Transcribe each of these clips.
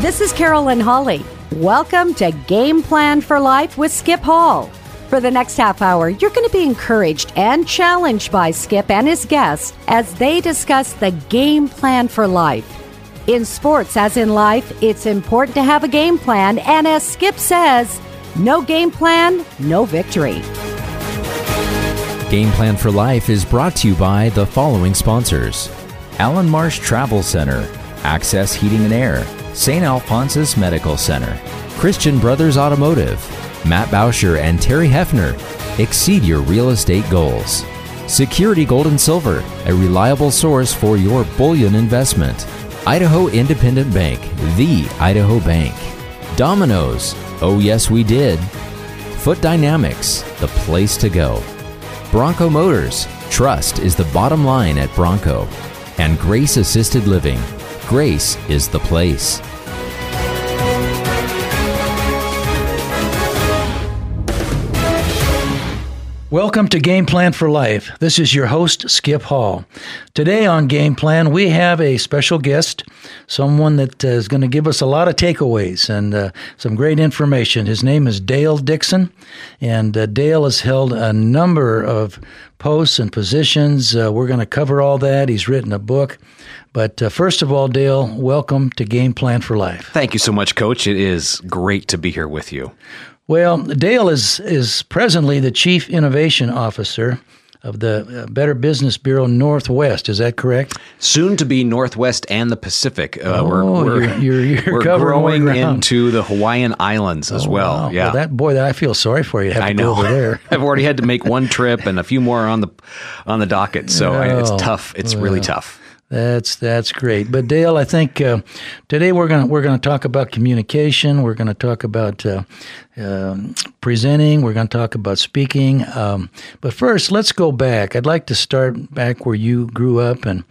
This is Carolyn Holly. Welcome to Game Plan for Life with Skip Hall. For the next half hour, you're going to be encouraged and challenged by Skip and his guests as they discuss the game plan for life. In sports, as in life, it's important to have a game plan, and as Skip says, no game plan, no victory. Game Plan for Life is brought to you by the following sponsors Allen Marsh Travel Center, Access Heating and Air, St. Alphonsus Medical Center, Christian Brothers Automotive, Matt Bauscher and Terry Hefner. Exceed your real estate goals. Security Gold and Silver, a reliable source for your bullion investment. Idaho Independent Bank, the Idaho Bank. Domino's, oh yes we did. Foot Dynamics, the place to go. Bronco Motors, trust is the bottom line at Bronco. And Grace Assisted Living, Grace is the place. Welcome to Game Plan for Life. This is your host, Skip Hall. Today on Game Plan, we have a special guest, someone that uh, going to give us a lot of takeaways and uh, some great information. His name is Dale Dixon, and uh, Dale has held a number of posts and positions. Uh, we're going to cover all that. He's written a book. But uh, first of all, Dale, welcome to Game Plan for Life. Thank you so much, Coach. It is great to be here with you. Well, Dale is is presently the chief innovation officer of the uh, Better Business Bureau Northwest. Is that correct? Soon to be Northwest and the Pacific. Uh, oh, we're we're, you're, you're, we're growing into the Hawaiian Islands as oh, well. Wow. Yeah, well, that boy, that I feel sorry for you. I know. over there. I've already had to make one trip and a few more on the on the docket. So oh, I, it's tough. It's really tough. That's that's great. But Dale, I think uh, today we're gonna we're gonna talk about communication. We're gonna talk about uh, uh, presenting. We're gonna talk about speaking. Um, but first, let's go back. I'd like to start back where you grew up and.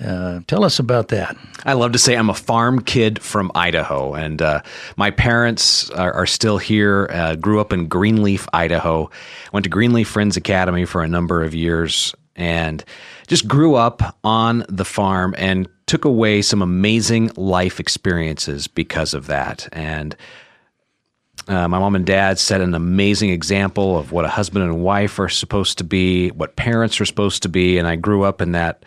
Uh, tell us about that. I love to say I'm a farm kid from Idaho, and uh, my parents are, are still here. Uh, grew up in Greenleaf, Idaho. Went to Greenleaf Friends Academy for a number of years, and just grew up on the farm and took away some amazing life experiences because of that. And uh, my mom and dad set an amazing example of what a husband and wife are supposed to be, what parents are supposed to be. And I grew up in that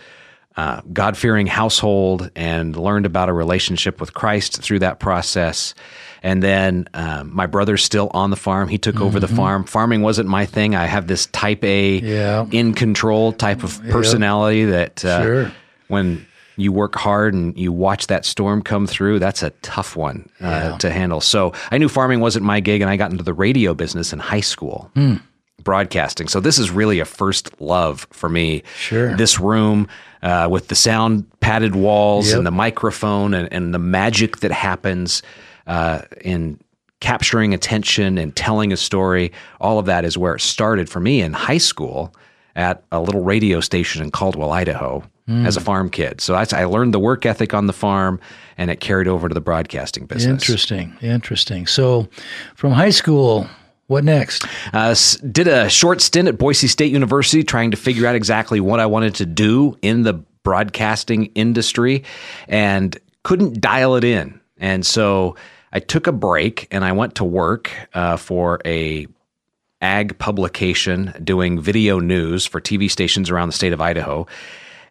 uh, God fearing household and learned about a relationship with Christ through that process. And then um, my brother's still on the farm. He took mm-hmm. over the mm-hmm. farm. Farming wasn't my thing. I have this type A, yeah. in control type of personality that uh, sure. when you work hard and you watch that storm come through, that's a tough one uh, yeah. to handle. So I knew farming wasn't my gig, and I got into the radio business in high school. Mm. Broadcasting. So, this is really a first love for me. Sure. This room uh, with the sound padded walls yep. and the microphone and, and the magic that happens uh, in capturing attention and telling a story. All of that is where it started for me in high school at a little radio station in Caldwell, Idaho, mm. as a farm kid. So I, I learned the work ethic on the farm, and it carried over to the broadcasting business. Interesting, interesting. So, from high school, what next? Uh, did a short stint at Boise State University, trying to figure out exactly what I wanted to do in the broadcasting industry, and couldn't dial it in. And so I took a break and I went to work uh, for a ag publication doing video news for TV stations around the state of Idaho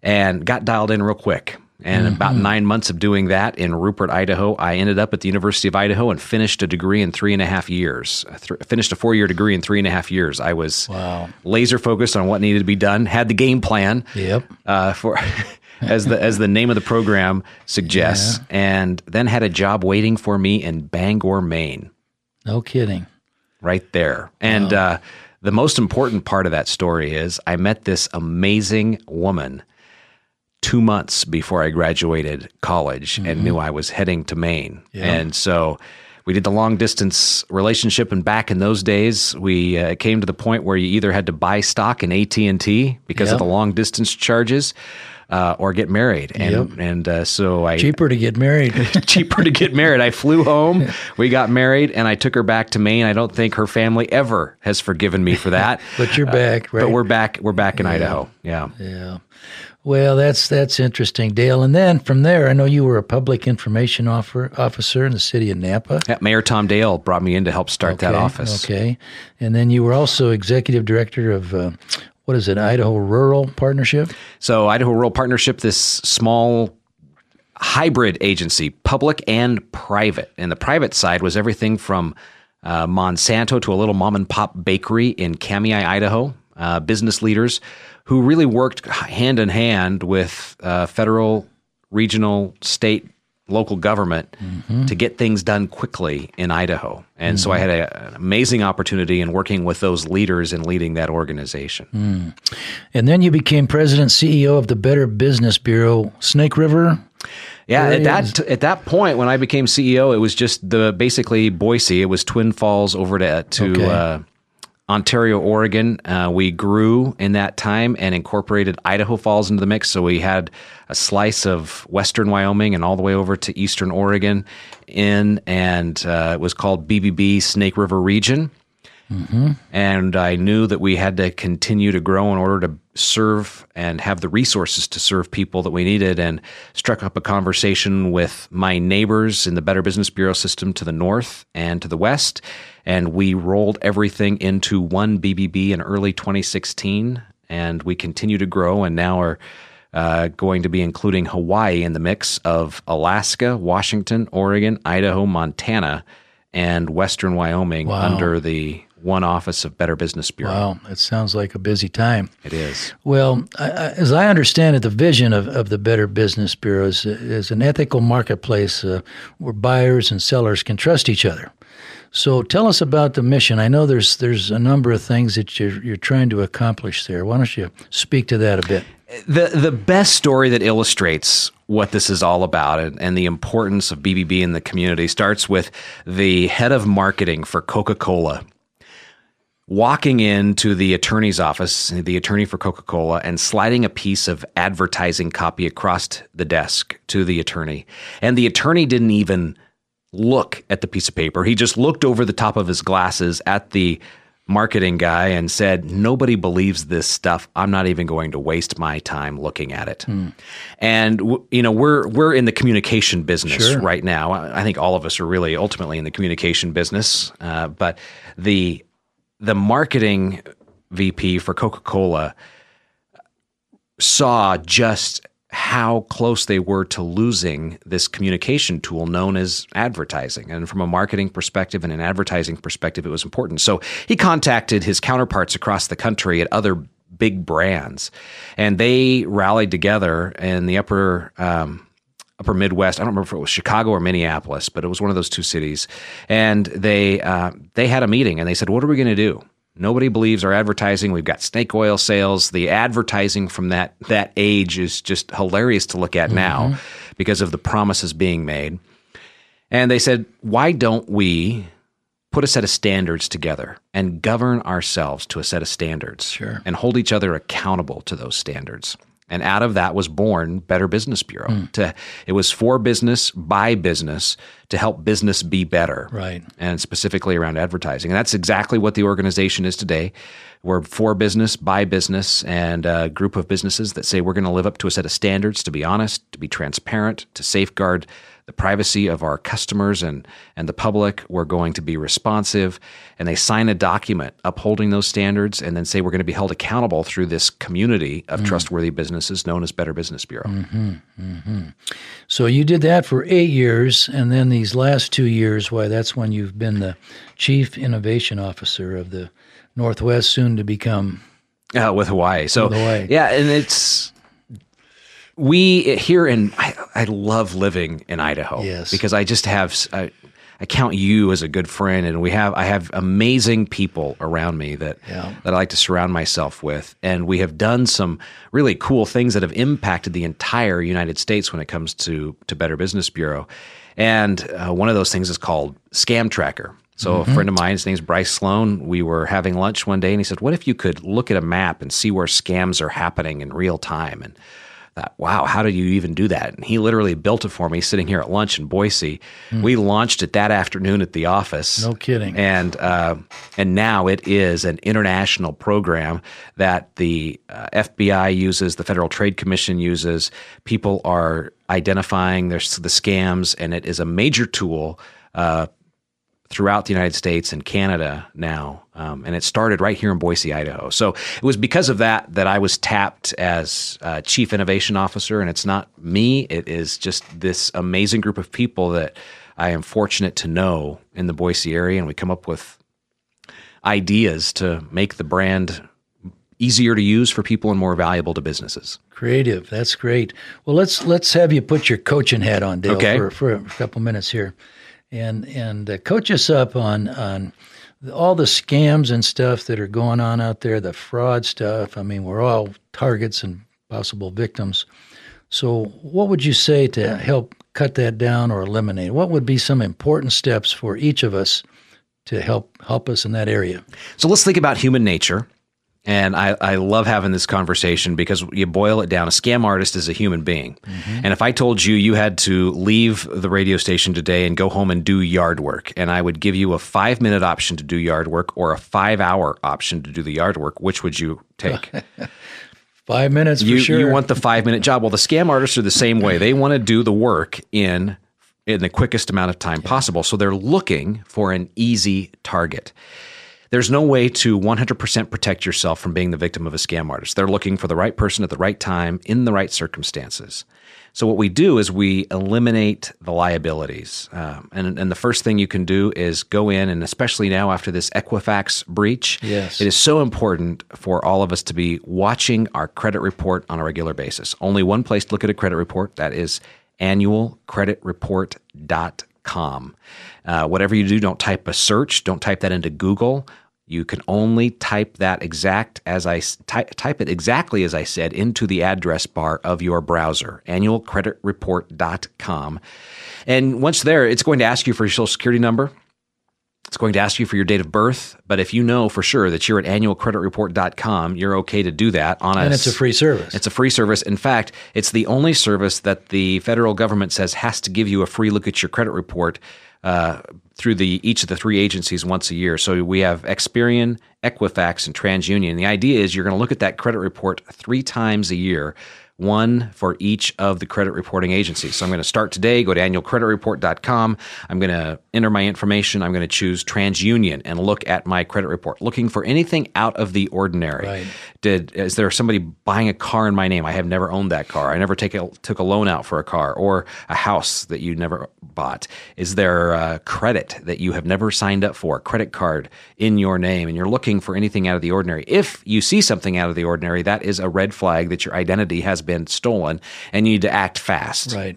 and got dialed in real quick. And mm-hmm. about nine months of doing that in Rupert, Idaho, I ended up at the University of Idaho and finished a degree in three and a half years. I th- finished a four year degree in three and a half years. I was wow. laser focused on what needed to be done, had the game plan yep. Uh, for as the as the name of the program suggests, yeah. and then had a job waiting for me in Bangor, Maine. No kidding. Right there, and wow. uh, the most important part of that story is I met this amazing woman two months before I graduated college mm-hmm. and knew I was heading to Maine, yeah. and so we did the long distance relationship and back in those days we uh, came to the point where you either had to buy stock in AT&T because yep. of the long distance charges uh, or get married. And yep. and uh, so I cheaper to get married. cheaper to get married. I flew home. We got married, and I took her back to Maine. I don't think her family ever has forgiven me for that. but you're back, right? But we're back. We're back in yeah. Idaho. Yeah. Yeah. Well, that's that's interesting, Dale. And then from there, I know you were a public information offer, officer in the city of Nampa. Yeah, Mayor Tom Dale brought me in to help start that office. Okay, and then you were also executive director of uh, what is it, Idaho Rural Partnership? So, Idaho Rural Partnership, this small hybrid agency, public and private. And the private side was everything from uh, Monsanto to a little mom and pop bakery in Kamiah, Idaho, uh, business leaders who really worked hand in hand with uh, federal, regional, state, local government to get things done quickly in Idaho. And so I had a, an amazing opportunity in working with those leaders and leading that organization. And then you became president CEO of the Better Business Bureau, Snake River. Yeah, at that at that point when I became CEO, it was just the basically Boise. It was Twin Falls over to to Okay. uh, Ontario, Oregon. Uh, we grew in that time and incorporated Idaho Falls into the mix. So we had a slice of Western Wyoming and all the way over to Eastern Oregon in, and uh, it was called BBB Snake River Region. And I knew that we had to continue to grow in order to serve and have the resources to serve people that we needed. And struck up a conversation with my neighbors in the Better Business Bureau system to the north and to the west. And we rolled everything into one BBB in early 2016. And we continue to grow and now are uh, going to be including Hawaii in the mix of Alaska, Washington, Oregon, Idaho, Montana, and Western Wyoming under the one office of Better Business Bureau. Wow, it sounds like a busy time. It is. Well, I, I, as I understand it, the vision of, of the Better Business Bureau is, is an ethical marketplace uh, where buyers and sellers can trust each other. So tell us about the mission. I know there's there's a number of things that you're, you're trying to accomplish there. Why don't you speak to that a bit? The the best story that illustrates what this is all about and, and the importance of BBB in the community starts with the head of marketing for Coca Cola walking into the attorney's office, the attorney for Coca Cola, and sliding a piece of advertising copy across the desk to the attorney. And the attorney didn't even look at the piece of paper. He just looked over the top of his glasses at the marketing guy and said, Nobody believes this stuff. I'm not even going to waste my time looking at it. And w- you know, we're we're in the communication business Sure. right now. I I think all of us are really ultimately in the communication business. Uh, but the the marketing VP for Coca Cola saw just how close they were to losing this communication tool known as advertising. And from a marketing perspective and an advertising perspective, it was important. So he contacted his counterparts across the country at other big brands, and they rallied together in the upper. Um, upper Midwest. I don't remember if it was Chicago or Minneapolis, but it was one of those two cities. And they uh, they had a meeting and they said, "What are we going to do? Nobody believes our advertising. We've got snake oil sales. The advertising from that that age is just hilarious to look at now because of the promises being made." And they said, "Why don't we?" Put a set of standards together and govern ourselves to a set of standards Sure. and hold each other accountable to those standards. And out of that was born Better Business Bureau. Hmm. To it was for business by business to help business be better. Right. And specifically around advertising. And that's exactly what the organization is today. We're for business by business and a group of businesses that say we're going to live up to a set of standards to be honest, to be transparent, to safeguard the privacy of our customers and, and the public. We're going to be responsive. And they sign a document upholding those standards and then say we're going to be held accountable through this community of mm. trustworthy businesses known as Better Business Bureau. Mm-hmm, mm-hmm. So you did that for eight years, and then these last two years, why, that's when you've been the chief innovation officer of the Northwest, soon to become. Uh, with Hawaii. So With Hawaii. yeah, and it's we here in I, I love living in Idaho. Yes. because I just have I count you as a good friend, and we have I have amazing people around me that Yeah. that I like to surround myself with, and we have done some really cool things that have impacted the entire United States when it comes to to Better Business Bureau, and uh, one of those things is called Scam Tracker. So a friend of mine, his name's Bryce Sloan. We were having lunch one day, and he said, "What if you could look at a map and see where scams are happening in real time?" And thought, wow, how did you even do that? And he literally built it for me sitting here at lunch in Boise. We launched it that afternoon at the office. No kidding. And uh, and now it is an international program that the uh, FBI uses, the Federal Trade Commission uses. People are identifying there's the scams, and it is a major tool. Uh, throughout the United States and Canada now. Um, and it started right here in Boise, Idaho. So it was because of that that I was tapped as uh, Chief Innovation Officer. And it's not me, it is just this amazing group of people that I am fortunate to know in the Boise area. And we come up with ideas to make the brand easier to use for people and more valuable to businesses. Creative. That's great. Well, let's let's have you put your coaching hat on, Dale, Okay. for, for a couple minutes here, and and uh, coach us up on on all the scams and stuff that are going on out there, the fraud stuff. I mean, we're all targets and possible victims. So, what would you say to help cut that down or eliminate? What would be some important steps for each of us to help help us in that area? So let's think about human nature. And I, I love having this conversation because you boil it down. A scam artist is a human being. Mm-hmm. And if I told you you had to leave the radio station today and go home and do yard work, and I would give you a five minute option to do yard work or a five hour option to do the yard work, which would you take? Five minutes for you, sure. you want the five minute job. Well, the scam artists are the same way. They want to do the work in in the quickest amount of time possible. So they're looking for an easy target. There's no way to 100% protect yourself from being the victim of a scam artist. They're looking for the right person at the right time in the right circumstances. So what we do is we eliminate the liabilities, um, and and the first thing you can do is go in, and especially now after this Equifax breach, Yes. it is so important for all of us to be watching our credit report on a regular basis. Only one place to look at a credit report that is annualcreditreport.com. Uh, whatever you do, don't type a search, don't type that into Google. You can only type that exact as I type, type it exactly as I said into the address bar of your browser, annualcreditreport.com. And once there, it's going to ask you for your social security number. It's going to ask you for your date of birth, but if you know for sure that you're at annualcreditreport.com, you're okay to do that on a and it's a free service. it's a free service. In fact, it's the only service that the federal government says has to give you a free look at your credit report uh, through the each of the three agencies once a year. So we have Experian, Equifax, and TransUnion. The idea is you're going to look at that credit report three times a year. One for each of the credit reporting agencies. So I'm going to start today, go to annualcreditreport.com. I'm going to enter my information. I'm going to choose TransUnion and look at my credit report, looking for anything out of the ordinary. Right. Did is there somebody buying a car in my name? I have never owned that car. I never take a, took a loan out for a car or a house that you never bought. Is there credit that you have never signed up for, a credit card in your name, and you're looking for anything out of the ordinary? If you see something out of the ordinary, that is a red flag that your identity has been stolen, and you need to act fast. right.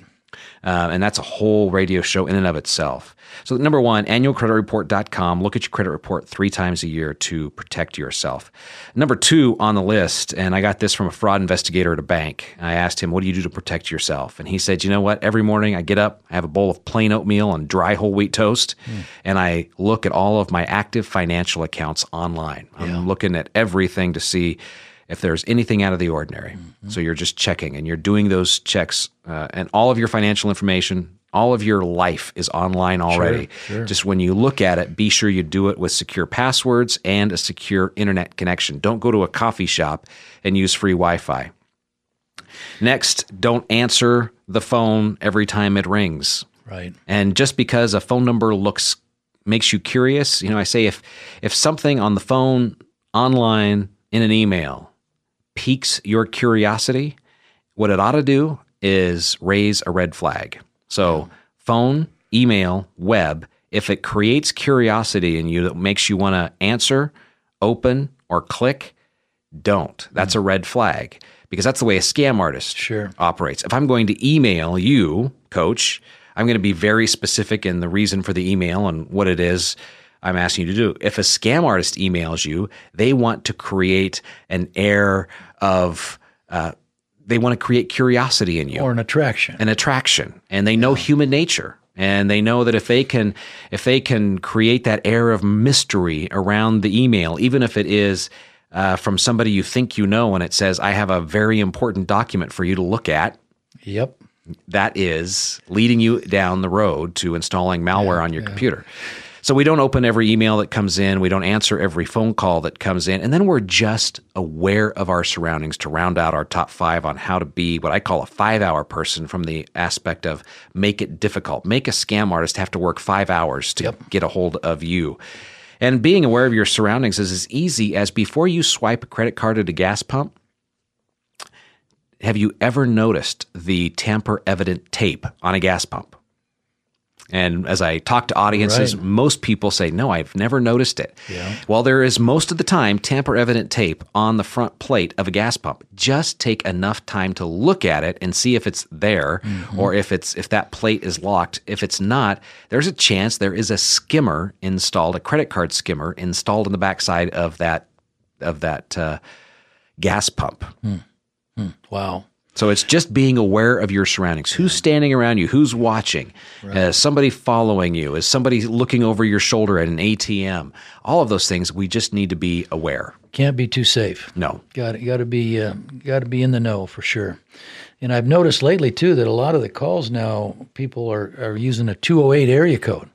Uh, and that's a whole radio show in and of itself. So, number one, annualcreditreport.com. Look at your credit report three times a year to protect yourself. Number two on the list, and I got this from a fraud investigator at a bank. I asked him, What do you do to protect yourself? And he said, You know what? Every morning I get up, I have a bowl of plain oatmeal and dry whole wheat toast, and I look at all of my active financial accounts online. I'm looking at everything to see if there's anything out of the ordinary. So you're just checking and you're doing those checks, uh, and all of your financial information, all of your life is online already. Just when you look at it, be sure you do it with secure passwords and a secure internet connection. Don't go to a coffee shop and use free Wi Fi. Next, don't answer the phone every time it rings. Right. And just because a phone number looks makes you curious, you know, I say if if something on the phone, online, in an email piques your curiosity, what it ought to do is raise a red flag. So, phone, email, web, if it creates curiosity in you that makes you want to answer, open, or click, don't. That's a mm-hmm. red flag because that's the way a scam artist Sure. operates. If I'm going to email you, coach, I'm going to be very specific in the reason for the email and what it is I'm asking you to do. If a scam artist emails you, they want to create an air of, uh, they want to create curiosity in you Or an attraction. an attraction and they know human nature and they know that if they can if they can create that air of mystery around the email even if it is uh, from somebody you think you know, and it says, "I have a very important document for you to look at." Yep. That is leading you down the road to installing malware on your computer. So we don't open every email that comes in, we don't answer every phone call that comes in, and then we're just aware of our surroundings to round out our top five on how to be what I call a five hour person from the aspect of make it difficult. Make a scam artist have to work five hours to get a hold of you. And being aware of your surroundings is as easy as before you swipe a credit card at a gas pump, have you ever noticed the tamper evident tape on a gas pump? And as I talk to audiences, Right. most people say, No, I've never noticed it. Yeah. Well, there is most of the time tamper evident tape on the front plate of a gas pump. Just take enough time to look at it and see if it's there Mm-hmm. or if it's if that plate is locked. If it's not, there's a chance there is a skimmer installed, a credit card skimmer installed in the backside of that of that uh, gas pump. Wow. So it's just being aware of your surroundings. Who's standing around you? Who's watching? Is somebody following you? Is somebody looking over your shoulder at an ATM? All of those things, we just need to be aware. Can't be too safe. No. Got got to be uh, got to be in the know for sure. And I've noticed lately too that a lot of the calls now people are, are using a 208 area code.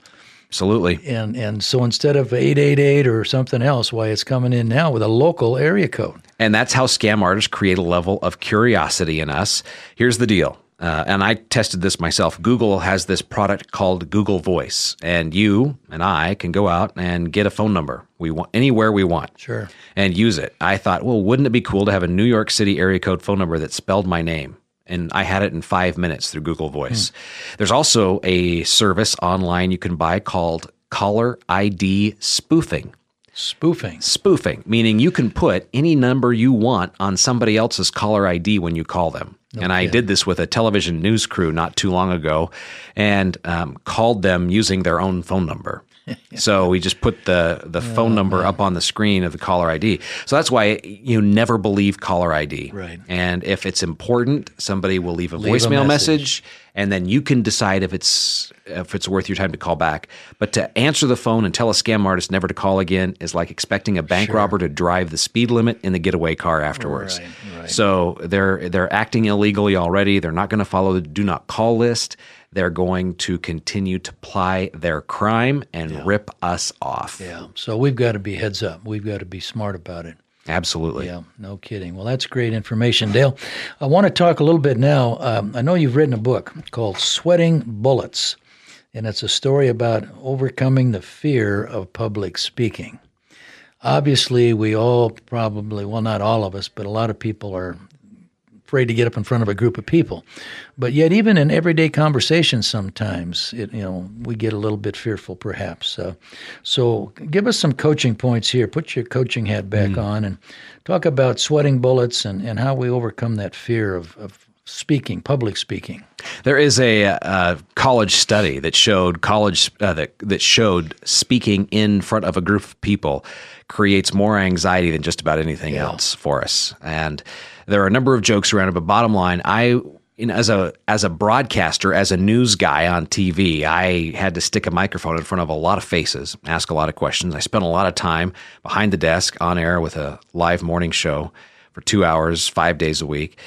Absolutely. And and so instead of 888 or something else, why it's coming in now with a local area code. And that's how scam artists create a level of curiosity in us. Here's the deal. Uh, and I tested this myself. Google has this product called Google Voice, and you and I can go out and get a phone number we want anywhere we want. Sure. and use it. I thought, well, wouldn't it be cool to have a New York City area code phone number that spelled my name? And I had it in five minutes through Google Voice. There's also a service online you can buy called Caller ID Spoofing. Spoofing. Spoofing, meaning you can put any number you want on somebody else's caller ID when you call them. and I did this with a television news crew not too long ago and um, called them using their own phone number. so we just put the, the phone number up on the screen of the caller ID. So that's why you never believe caller ID. Right. And if it's important, somebody will leave a Leave a voicemail message. message and then you can decide if it's if it's worth your time to call back. But to answer the phone and tell a scam artist never to call again is like expecting a bank robber to drive the speed limit in the getaway car afterwards. Right, right. So they're they're acting illegally already. They're not going to follow the do not call list. They're going to continue to ply their crime and rip us off. Yeah. So we've got to be heads up. We've got to be smart about it. Absolutely. Yeah, no kidding. Well, that's great information, Dale. I want to talk a little bit now. Um, I know you've written a book called Sweating Bullets, and it's a story about overcoming the fear of public speaking. Obviously, we all probably, well, not all of us, but a lot of people are afraid to get up in front of a group of people. But yet, even in everyday conversations, sometimes it, you know we get a little bit fearful, perhaps. Uh, so, give us some coaching points here. Put your coaching hat back on and talk about sweating bullets and, and how we overcome that fear of, of speaking, public speaking. There is a uh, college study that showed college uh, that that showed speaking in front of a group of people creates more anxiety than just about anything else for us. And there are a number of jokes around it, but bottom line, I as a as a broadcaster, as a news guy on TV, I had to stick a microphone in front of a lot of faces, ask a lot of questions. I spent a lot of time behind the desk on air with a live morning show for two hours, five days a week.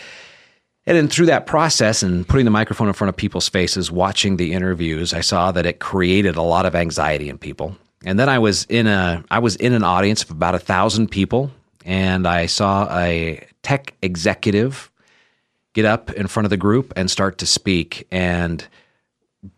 And then through that process and putting the microphone in front of people's faces, watching the interviews, I saw that it created a lot of anxiety in people. And then I was in a I was in an audience of about a thousand people, and I saw a tech executive get up in front of the group and start to speak and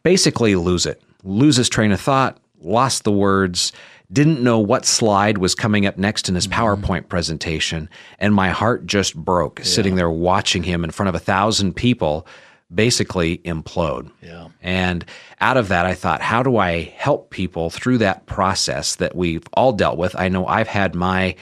basically lose it, lose his train of thought, lost the words, didn't know what slide was coming up next in his mm-hmm. PowerPoint presentation. And my heart just broke sitting there watching him in front of a thousand people basically implode. Yeah. And out of that, I thought, how do I help people through that process that we've all dealt with? I know I've had my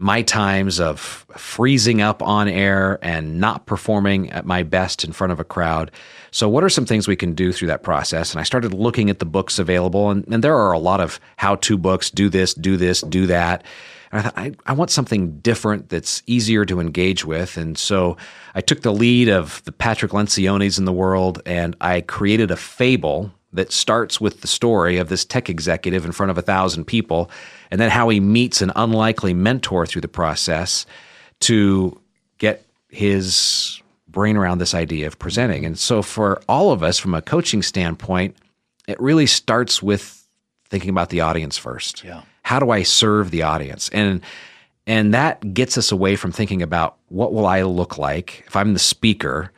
my times of freezing up on air and not performing at my best in front of a crowd. So, what are some things we can do through that process? And I started looking at the books available, and, and there are a lot of how to books do this, do this, do that. And I thought, I, I want something different that's easier to engage with. And so I took the lead of the Patrick Lencioni's in the world and I created a fable that starts with the story of this tech executive in front of a thousand people, and then how he meets an unlikely mentor through the process to get his brain around this idea of presenting. And so, for all of us, from a coaching standpoint, it really starts with thinking about the audience first. Yeah. How do I serve the audience? And and that gets us away from thinking about what will I look like if I'm the speaker.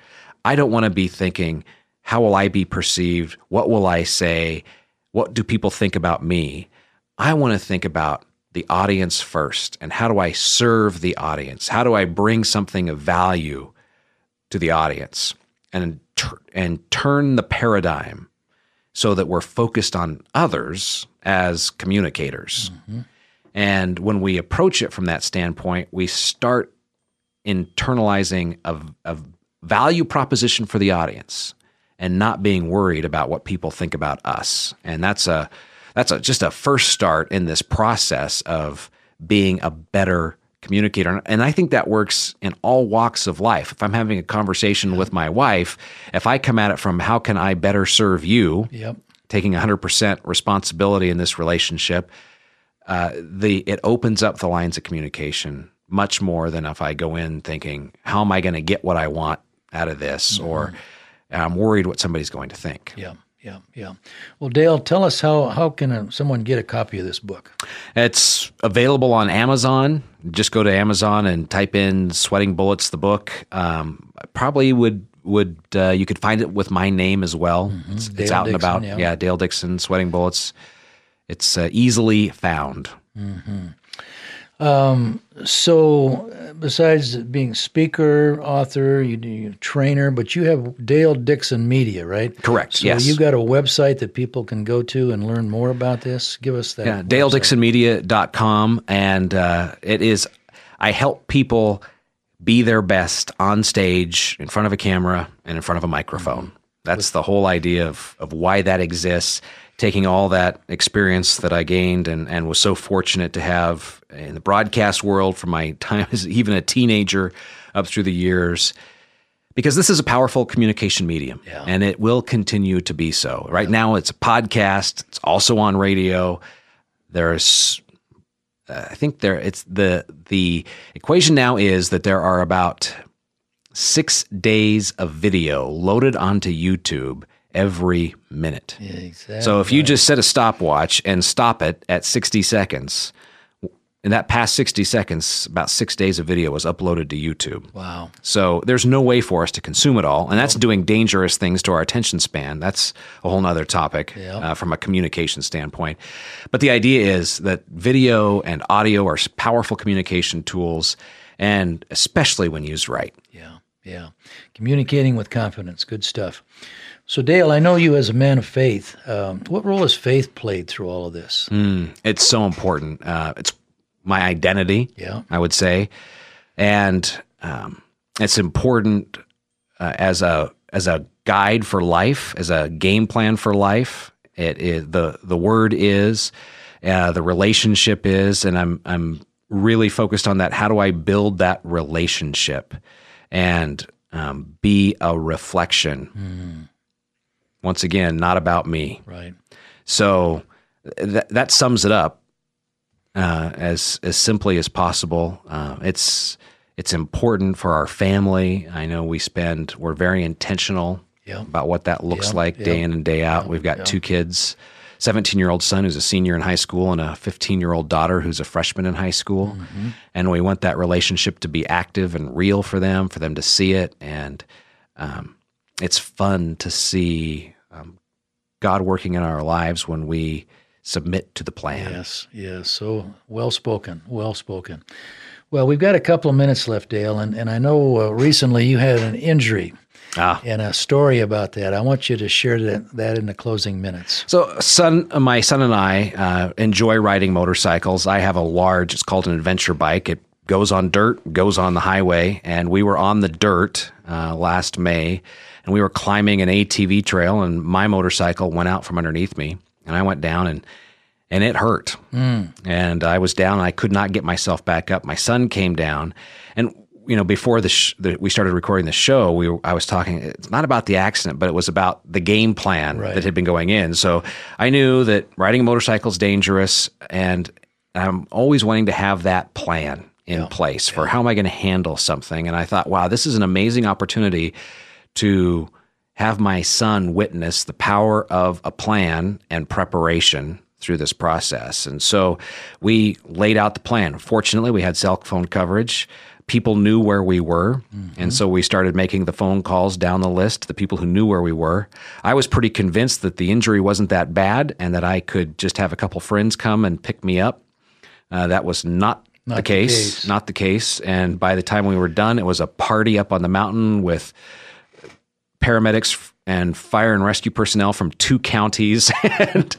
I don't want to be thinking how will I be perceived? What will I say? What do people think about me? I want to think about the audience first and how do I serve the audience? How do I bring something of value to the audience and and turn the paradigm so that we're focused on others as communicators. Mm-hmm. And when we approach it from that standpoint, we start internalizing a, a value proposition for the audience and not being worried about what people think about us. And that's a that's a, just a first start in this process of being a better communicator. And I think that works in all walks of life. If I'm having a conversation with my wife, if I come at it from how can I better serve you, yep. taking 100% responsibility in this relationship, uh, the it opens up the lines of communication much more than if I go in thinking, how am I going to get what I want out of this? Mm-hmm. Or I'm worried what somebody's going to think. Yeah yeah, yeah. Well, Dale, tell us how how can a, someone get a copy of this book? It's available on Amazon. Just go to Amazon and type in "Sweating Bullets" the book. Um, probably would would uh, you could find it with my name as well. Mm-hmm. It's, it's, out Dixon, and about. Yeah. yeah. Dale Dixon, "Sweating Bullets." It's uh, easily found. Mm-hmm. Um, so, besides being speaker, author, you, you trainer, but you have Dale Dixon Media, right? Correct. So yes. You've got a website that people can go to and learn more about this. Give us that. Yeah, DaleDixonMedia.com, and uh, it is. I help people be their best on stage, in front of a camera, and in front of a microphone. Mm-hmm. That's the whole idea of of why that exists taking all that experience that I gained and, and was so fortunate to have in the broadcast world from my time as even a teenager up through the years. Because this is a powerful communication medium yeah. and it will continue to be so. Right yeah. now, it's a podcast, it's also on radio. There's uh, I think there it's the the equation now is that there are about six days of video loaded onto YouTube every minute. Yeah, exactly. So if you just set a stopwatch and stop it at 60 seconds, in that past 60 seconds, about six days of video was uploaded to YouTube. Wow. So there's no way for us to consume it all. And that's doing dangerous things to our attention span. That's a whole other topic uh, from a communication standpoint. But the idea is that video and audio are powerful communication tools, and especially when used right. Yeah, yeah. Communicating with confidence. Good stuff. So, Dale, I know you as a man of faith. Um, what role has faith played through all of this? Mm, it's so important. Uh, it's my identity, yeah. I would say, and um, it's important uh, as a as a guide for life, as a game plan for life. It is the the word is, uh, the relationship is, and I'm I'm really focused on that. How do I build that relationship and um, be a reflection? Mm once again, not about me. Right. So that that sums it up uh, as as simply as possible. Uh, it's it's important for our family. I know we spend we're very intentional yep. about what that looks yep. like yep. day in and day out. We've got two kids. 17 year old son who's a senior in high school and a 15 year old daughter who's a freshman in high school. Mm-hmm. And we want that relationship to be active and real for them, for them to see it. And um, it's fun to see um, God working in our lives when we submit to the plan. Yes, yes. So well spoken, well spoken. Well, we've got a couple of minutes left, Dale, and, and I know uh, recently you had an injury. Ah. And a story about that. I want you to share that, that in the closing minutes. So, son, my son and I uh, enjoy riding motorcycles. I have a large, it's called an adventure bike. It goes on dirt, goes on the highway, and we were on the dirt uh, last May and we were climbing an ATV trail, and my motorcycle went out from underneath me, and I went down and and it hurt, mm. and I was down. I could not get myself back up. My son came down, and you know, before the, sh- the, we started recording the show, we were, I was talking. It's not about the accident, but it was about the game plan Right. that had been going in. So I knew that riding a motorcycle is dangerous, and I'm always wanting to have that plan in place for how am I going to handle something. And I thought, wow, this is an amazing opportunity to have my son witness the power of a plan and preparation through this process. And so we laid out the plan. Fortunately, we had cell phone coverage. People knew where we were. And so we started making the phone calls down the list, the people who knew where we were. I was pretty convinced that the injury wasn't that bad and that I could just have a couple friends come and pick me up. Uh, that was not, the, the case, case. not the case. And by the time we were done, it was a party up on the mountain with paramedics and fire and rescue personnel from two counties and,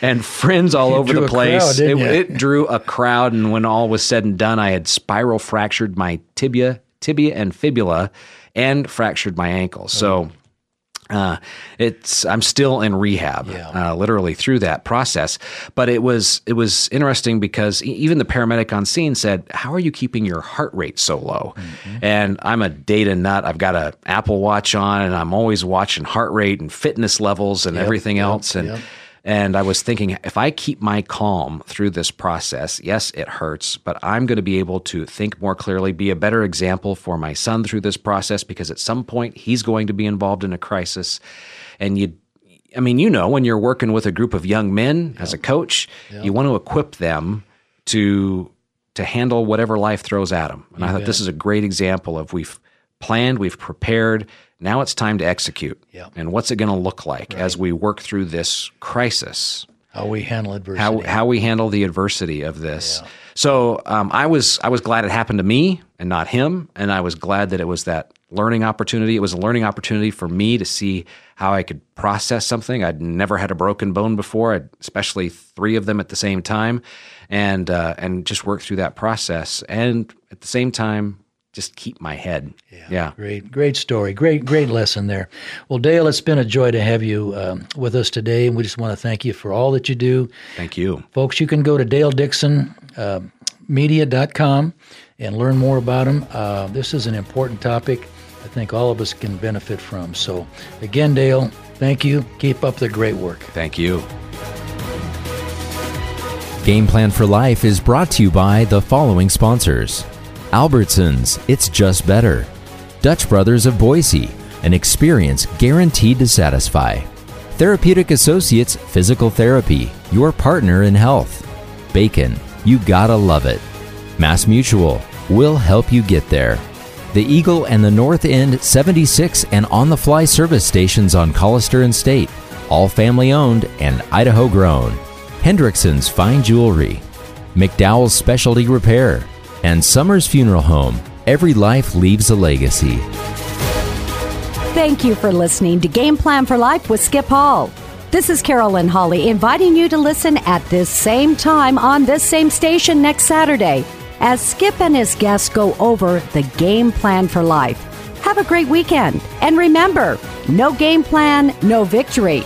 and friends all over the place. crowd, it, it drew a crowd, and when all was said and done, I had spiral fractured my tibia, tibia and fibula, and fractured my ankle. So. Uh, it's I'm still in rehab, Yeah. uh, literally through that process. But it was it was interesting because even the paramedic on scene said, "How are you keeping your heart rate so low?" And I'm a data nut. I've got a Apple Watch on, and I'm always watching heart rate and fitness levels and everything else. And yep. And I was thinking, if I keep my calm through this process, yes, it hurts, but I'm going to be able to think more clearly, be a better example for my son through this process because at some point he's going to be involved in a crisis. And you, I mean, you know, when you're working with a group of young men as a coach, you want to equip them to to handle whatever life throws at them. And I thought this is a great example of we've planned, we've prepared. Now it's time to execute. Yeah. And what's it going to look like as we work through this crisis? How we handle adversity. How how we handle the adversity of this. So um, I was I was glad it happened to me and not him, and I was glad that it was that learning opportunity. It was a learning opportunity for me to see how I could process something. I'd never had a broken bone before, I'd, especially three of them at the same time, and uh, and just work through that process, and at the same time just keep my head. Yeah. Great, great story. Great, great lesson there. Well, Dale, it's been a joy to have you um, with us today, and we just want to thank you for all that you do. Thank you. Folks, you can go to Dale Dixon uh, media.com and learn more about him. Uh, this is an important topic I think all of us can benefit from. So, again, Dale, thank you. Keep up the great work. Thank you. Game Plan for Life is brought to you by the following sponsors Albertsons, It's Just Better. Dutch Brothers of Boise, an experience guaranteed to satisfy. Therapeutic Associates Physical Therapy, your partner in health. Bacon, you gotta love it. Mass Mutual, will help you get there. The Eagle and the North End 76 and on the fly service stations on Collister and State, all family owned and Idaho grown. Hendrickson's Fine Jewelry, McDowell's Specialty Repair, and Summers Funeral Home. Every life leaves a legacy. Thank you for listening to Game Plan for Life with Skip Hall. This is Carolyn Holly inviting you to listen at this same time on this same station next Saturday as Skip and his guests go over the game plan for life. Have a great weekend. And remember, no game plan, no victory.